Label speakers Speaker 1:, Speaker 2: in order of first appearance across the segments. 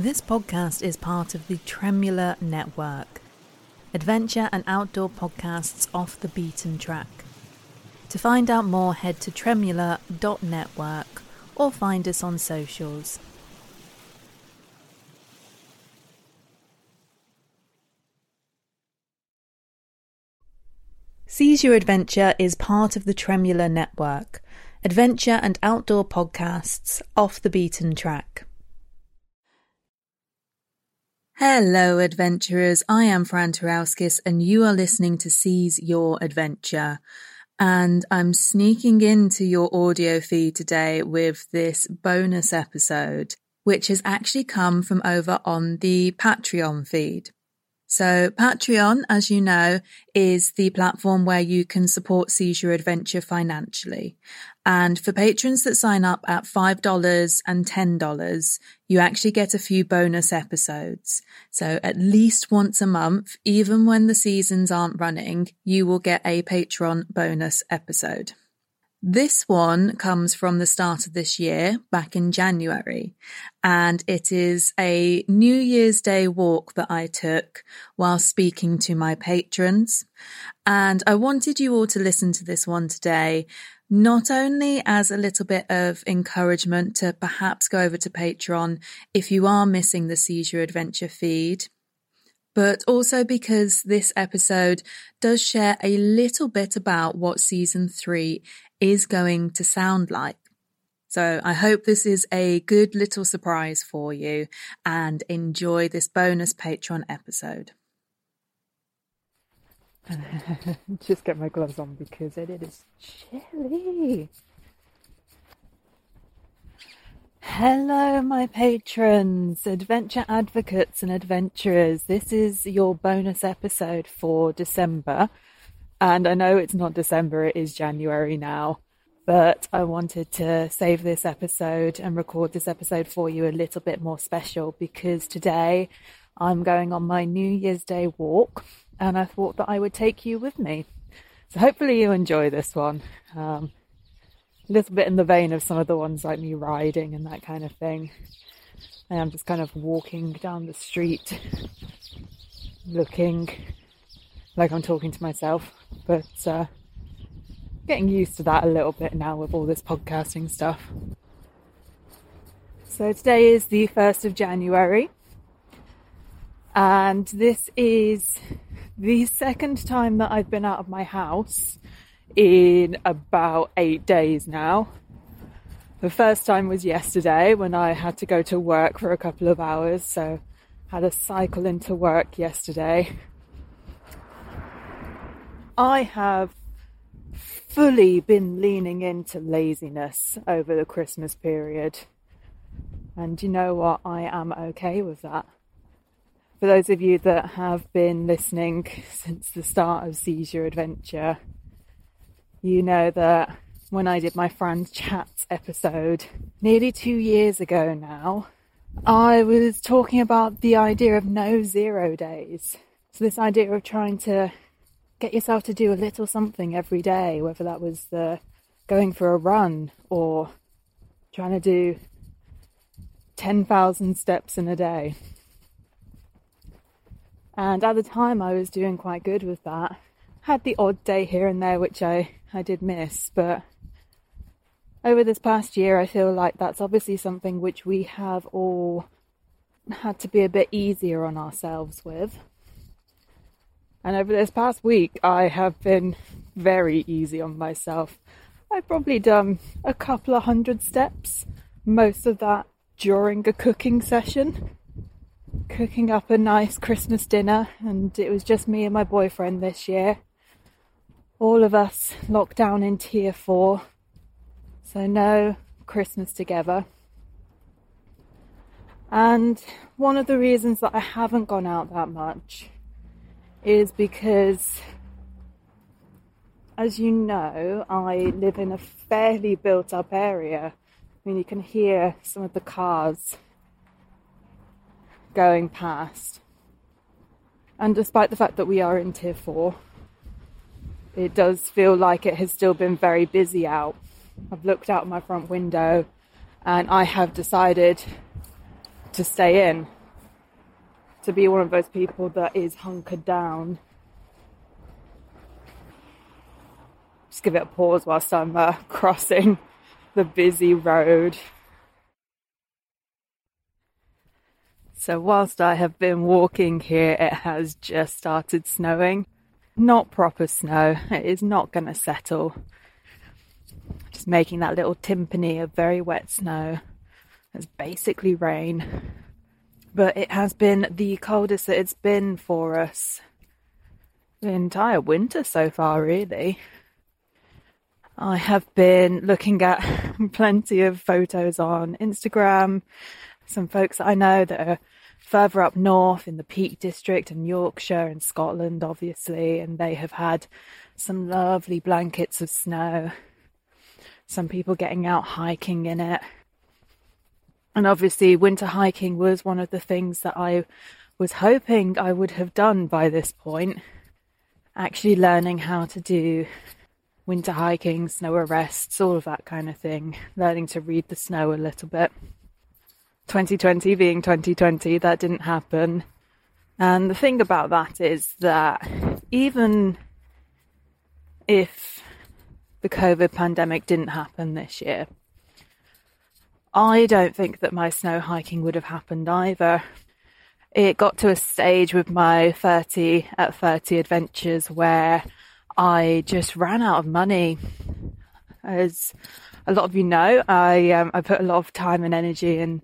Speaker 1: This podcast is part of the Tremula Network, adventure and outdoor podcasts off the beaten track. To find out more, head to tremula.network or find us on socials. Seize Your Adventure is part of the Tremula Network, adventure and outdoor podcasts off the beaten track. Hello, adventurers. I am Fran Tarauskis, and you are listening to Seize Your Adventure. And I'm sneaking into your audio feed today with this bonus episode, which has actually come from over on the Patreon feed. So Patreon, as you know, is the platform where you can support Seize Your Adventure financially. And for patrons that sign up at $5 and $10, you actually get a few bonus episodes. So at least once a month, even when the seasons aren't running, you will get a Patreon bonus episode. This one comes from the start of this year, back in January, and it is a New Year's Day walk that I took while speaking to my patrons. And I wanted you all to listen to this one today, not only as a little bit of encouragement to perhaps go over to Patreon if you are missing the Seize Your Adventure feed, but also because this episode does share a little bit about what season three is going to sound like. So I hope this is a good little surprise for you and enjoy this bonus Patreon episode.
Speaker 2: Just get my gloves on because it is chilly. Hello, my patrons, adventure advocates, and adventurers. This is your bonus episode for December. And I know it's not December, it is January now. But I wanted to save this episode and record this episode for you a little bit more special because today I'm going on my New Year's Day walk and I thought that I would take you with me. So hopefully you enjoy this one. Um, a little bit in the vein of some of the ones like me riding and that kind of thing. And I'm just kind of walking down the street, looking like I'm talking to myself, but uh, getting used to that a little bit now with all this podcasting stuff. So today is the 1st of January, and this is the second time that I've been out of my house in about eight days now. The first time was yesterday when I had to go to work for a couple of hours, so had a cycle into work yesterday. I have fully been leaning into laziness over the Christmas period. And you know what? I am okay with that. For those of you that have been listening since the start of Seize Your Adventure, you know that when I did my friend chats episode nearly two years ago now, I was talking about the idea of no zero days. So this idea of trying to get yourself to do a little something every day, whether that was the going for a run or trying to do 10,000 steps in a day. And at the time I was doing quite good with that. Had the odd day here and there which I I did miss, but over this past year, I feel like that's obviously something which we have all had to be a bit easier on ourselves with. And over this past week, I have been very easy on myself. I've probably done a couple of hundred steps, most of that during a cooking session. Cooking up a nice Christmas dinner, and it was just me and my boyfriend this year all of us locked down in tier four, so no Christmas together. And one of the reasons that I haven't gone out that much is because, as you know, I live in a fairly built up area. I mean, you can hear some of the cars going past. And despite the fact that we are in tier four, it does feel like it has still been very busy out. I've looked out my front window and I have decided to stay in, to be one of those people that is hunkered down. Just give it a pause whilst I'm uh, crossing the busy road. So, whilst I have been walking here, it has just started snowing. Not proper snow, it is not going to settle. Just making that little timpani of very wet snow. It's basically rain. But it has been the coldest that it's been for us the entire winter so far, really. I have been looking at plenty of photos on Instagram. Some folks I know that are further up north in the Peak District and Yorkshire and Scotland, obviously, and they have had some lovely blankets of snow. Some people getting out hiking in it. And obviously, winter hiking was one of the things that I was hoping I would have done by this point. Actually, learning how to do winter hiking, snow arrests, all of that kind of thing, learning to read the snow a little bit. 2020 being 2020, that didn't happen. And the thing about that is that even if the COVID pandemic didn't happen this year, I don't think that my snow hiking would have happened either. It got to a stage with my 30 at 30 adventures where I just ran out of money. As a lot of you know, I um, I put a lot of time and energy and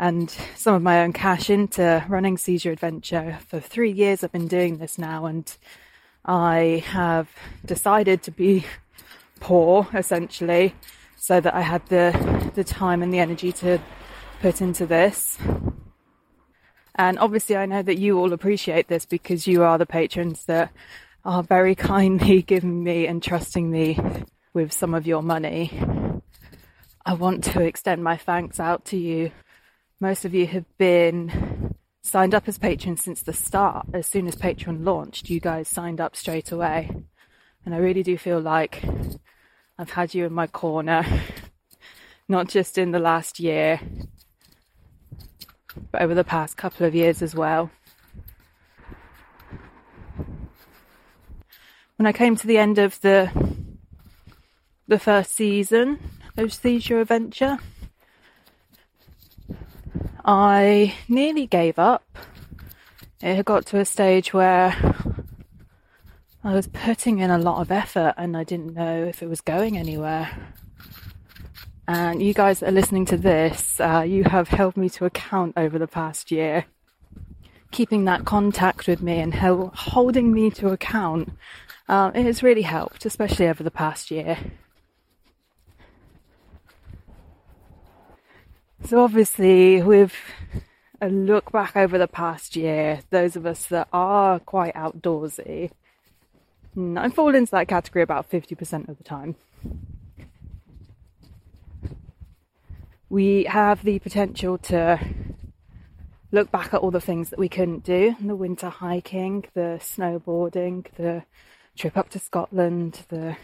Speaker 2: and some of my own cash into running Seize Your Adventure. For three years, I've been doing this now, and I have decided to be poor essentially, so that I had the the time and the energy to put into this. And obviously, I know that you all appreciate this because you are the patrons that are very kindly giving me and trusting me with some of your money. I want to extend my thanks out to you. Most of you have been signed up as patrons since the start. As soon as Patreon launched, you guys signed up straight away. And I really do feel like I've had you in my corner, not just in the last year, but over the past couple of years as well. when I came to the end of the the first season of Seize Your Adventure, I nearly gave up. It had got to a stage where I was putting in a lot of effort and I didn't know if it was going anywhere. And you guys that are listening to this, uh, you have held me to account over the past year, keeping that contact with me and holding me to account um, it has really helped, especially over the past year. So, obviously, with a look back over the past year, those of us that are quite outdoorsy, I fall into that category about 50% of the time. We have the potential to look back at all the things that we couldn't do the winter hiking, the snowboarding, the trip up to Scotland, the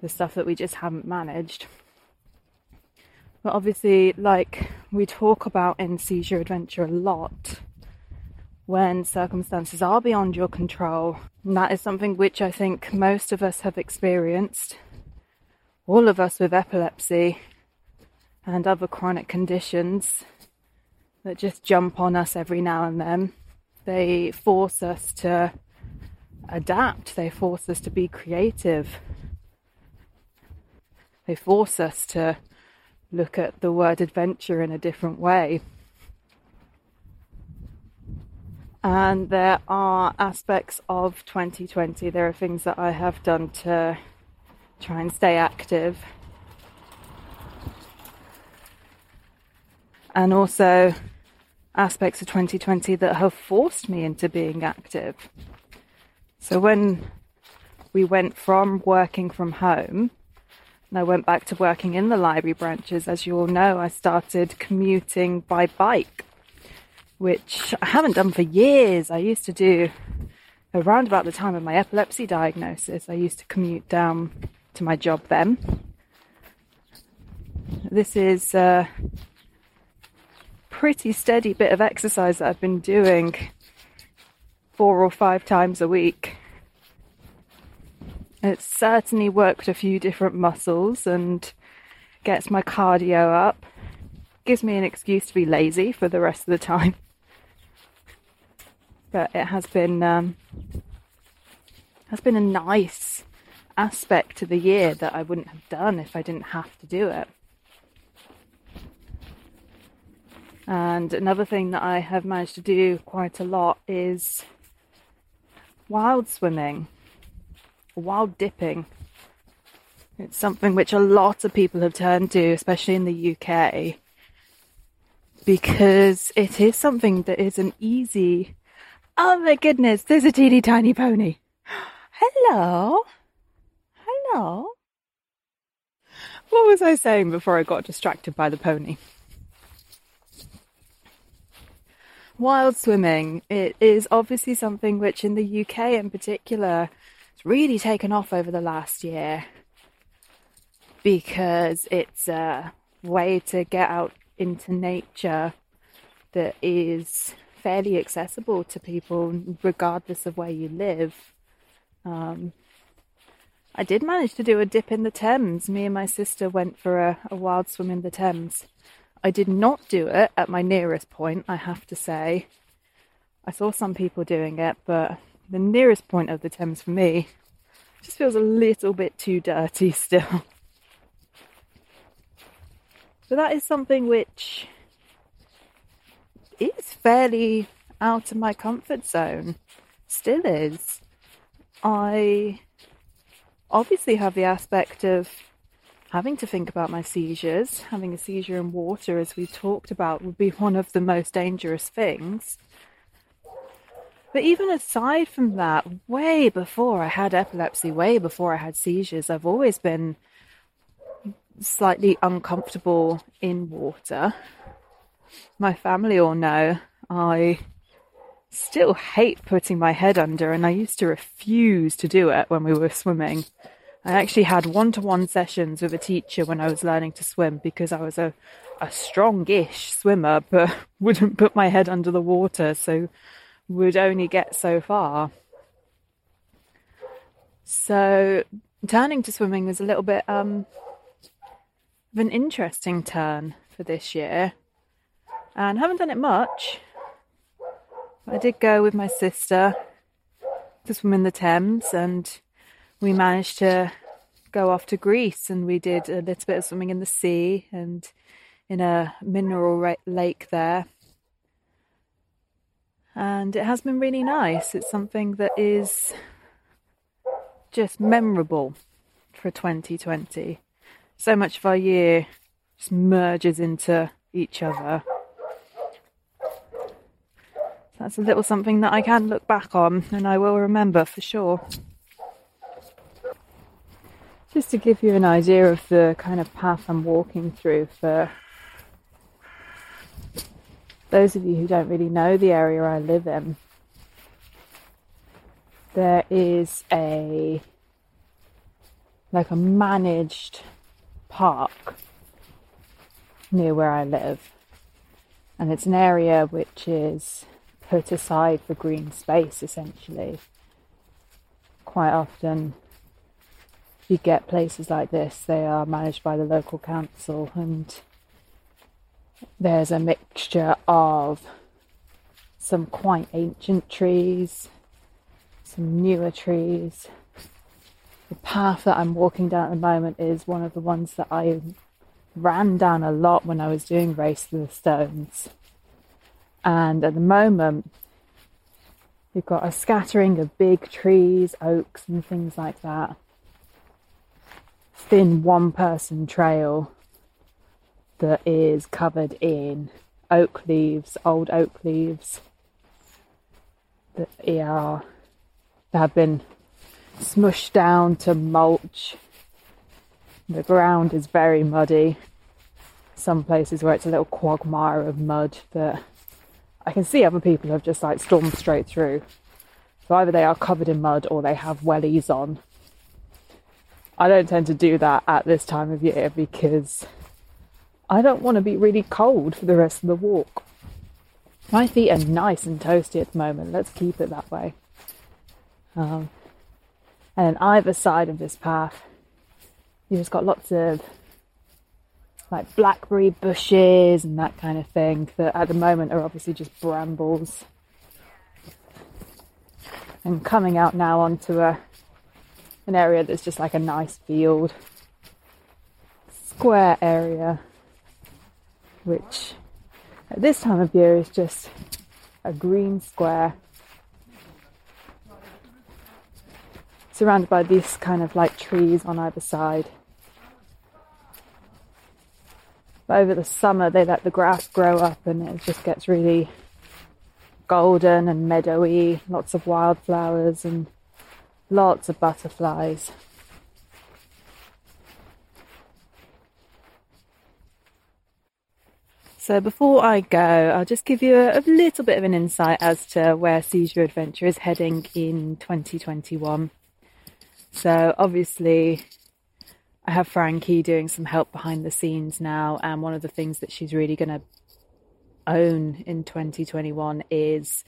Speaker 2: the stuff that we just haven't managed. But obviously, like we talk about in Seize Your Adventure a lot, when circumstances are beyond your control, and that is something which I think most of us have experienced. All of us with epilepsy and other chronic conditions that just jump on us every now and then. They force us to adapt, they force us to be creative. They force us to look at the word adventure in a different way. And there are aspects of 2020, there are things that I have done to try and stay active. And also aspects of 2020 that have forced me into being active. So when we went from working from home and I went back to working in the library branches, as you all know, I started commuting by bike, which I haven't done for years. I used to do around about the time of my epilepsy diagnosis. I used to commute down to my job then. This is a pretty steady bit of exercise that I've been doing four or five times a week. It's certainly worked a few different muscles and gets my cardio up. Gives me an excuse to be lazy for the rest of the time. But it has been um, has been a nice aspect to the year that I wouldn't have done if I didn't have to do it. And another thing that I have managed to do quite a lot is wild swimming, wild dipping. It's something which a lot of people have turned to, especially in the UK, because it is something that is an easy. Oh my goodness, there's a teeny tiny pony. Hello. Hello. What was I saying before I got distracted by the pony? Wild swimming, it is obviously something which in the UK in particular has really taken off over the last year because it's a way to get out into nature that is fairly accessible to people regardless of where you live. Um, I did manage to do a dip in the Thames. Me and my sister went for a, a wild swim in the Thames. I did not do it at my nearest point, I have to say. I saw some people doing it, but the nearest point of the Thames for me just feels a little bit too dirty still. But that is something which is fairly out of my comfort zone. Still is. I obviously have the aspect of having to think about my seizures. Having a seizure in water, as we talked about, would be one of the most dangerous things. But even aside from that, way before I had epilepsy, way before I had seizures, I've always been slightly uncomfortable in water. My family all know I still hate putting my head under, and I used to refuse to do it when we were swimming. I actually had one to one sessions with a teacher when I was learning to swim because I was a, a strongish swimmer, but wouldn't put my head under the water, so would only get so far. So turning to swimming was a little bit um, of an interesting turn for this year, and haven't done it much. I did go with my sister to swim in the Thames, and we managed to go off to Greece, and we did a little bit of swimming in the sea and in a mineral lake there. And it has been really nice. It's something that is just memorable for 2020. So much of our year just merges into each other. That's a little something that I can look back on and I will remember for sure. Just to give you an idea of the kind of path I'm walking through for those of you who don't really know the area I live in, there is a like a managed park near where I live. And it's an area which is put aside for green space essentially. Quite often, you get places like this, they are managed by the local council, and there's a mixture of some quite ancient trees, some newer trees. The path that I'm walking down at the moment is one of the ones that I ran down a lot when I was doing Race to the Stones. And at the moment, we've got a scattering of big trees, oaks, and things like that. Thin one person trail that is covered in oak leaves, old oak leaves that are that have been smushed down to mulch. The ground is very muddy. Some places where it's a little quagmire of mud that I can see other people have just like stormed straight through. So either they are covered in mud or they have wellies on. I don't tend to do that at this time of year because I don't want to be really cold for the rest of the walk. My feet are nice and toasty at the moment. Let's keep it that way. Um, and either side of this path, you've just got lots of like blackberry bushes and that kind of thing that at the moment are obviously just brambles. And coming out now onto a an area that's just like a nice field, square area, which at this time of year is just a green square surrounded by these kind of like trees on either side. But over the summer, they let the grass grow up and it just gets really golden and meadowy, lots of wildflowers and lots of butterflies. So before I go, I'll just give you a, a, little bit of an insight as to where Seize Your Adventure is heading in 2021. So obviously, I have Frankie doing some help behind the scenes now, and one of the things that she's really going to own in 2021 is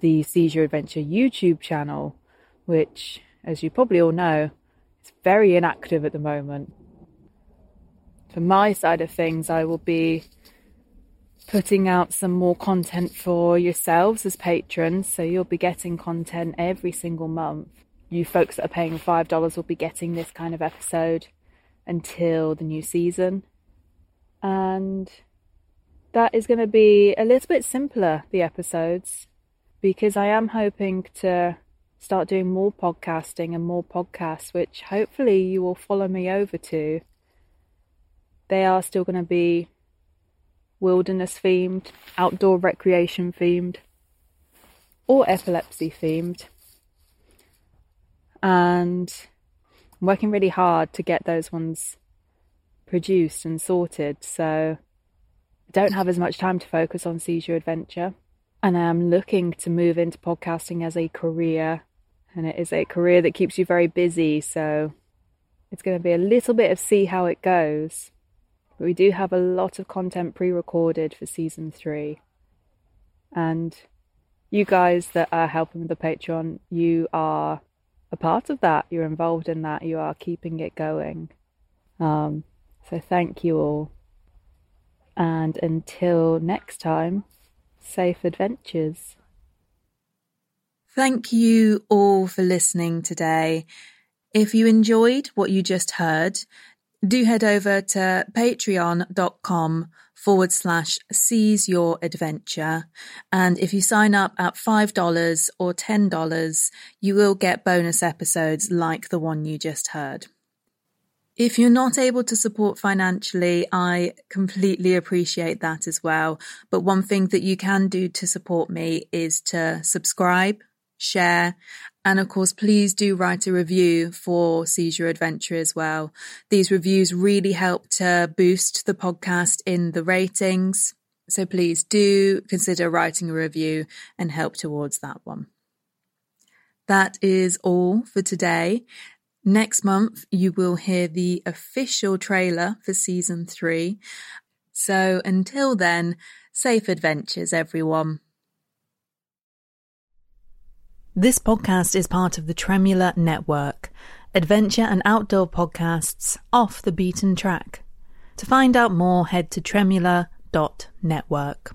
Speaker 2: the Seize Your Adventure YouTube channel, which, as you probably all know, is very inactive at the moment. For my side of things, I will be putting out some more content for yourselves as patrons, so you'll be getting content every single month. You folks that are paying $5 will be getting this kind of episode until the new season. And that is going to be a little bit simpler, the episodes, because I am hoping to start doing more podcasting and more podcasts, which hopefully you will follow me over to. They are still going to be wilderness themed, outdoor recreation themed, or epilepsy themed. And I'm working really hard to get those ones produced and sorted. So I don't have as much time to focus on Seize Your Adventure. And I am looking to move into podcasting as a career. And it is a career that keeps you very busy. So it's going to be a little bit of see how it goes. But we do have a lot of content pre recorded for season three. And you guys that are helping with the Patreon, you are a part of that. You're involved in that. You are keeping it going. Um, so thank you all. And until next time, safe adventures.
Speaker 1: Thank you all for listening today. If you enjoyed what you just heard, do head over to patreon.com forward slash seize your adventure. And if you sign up at $5 or $10, you will get bonus episodes like the one you just heard. If you're not able to support financially, I completely appreciate that as well. But one thing that you can do to support me is to subscribe, share, and of course, please do write a review for Seize Your Adventure as well. These reviews really help to boost the podcast in the ratings. So please do consider writing a review and help towards that one. That is all for today. Next month, you will hear the official trailer for season three. So until then, safe adventures, everyone. This podcast is part of the Tremula Network, adventure and outdoor podcasts off the beaten track. To find out more, head to tremula.network.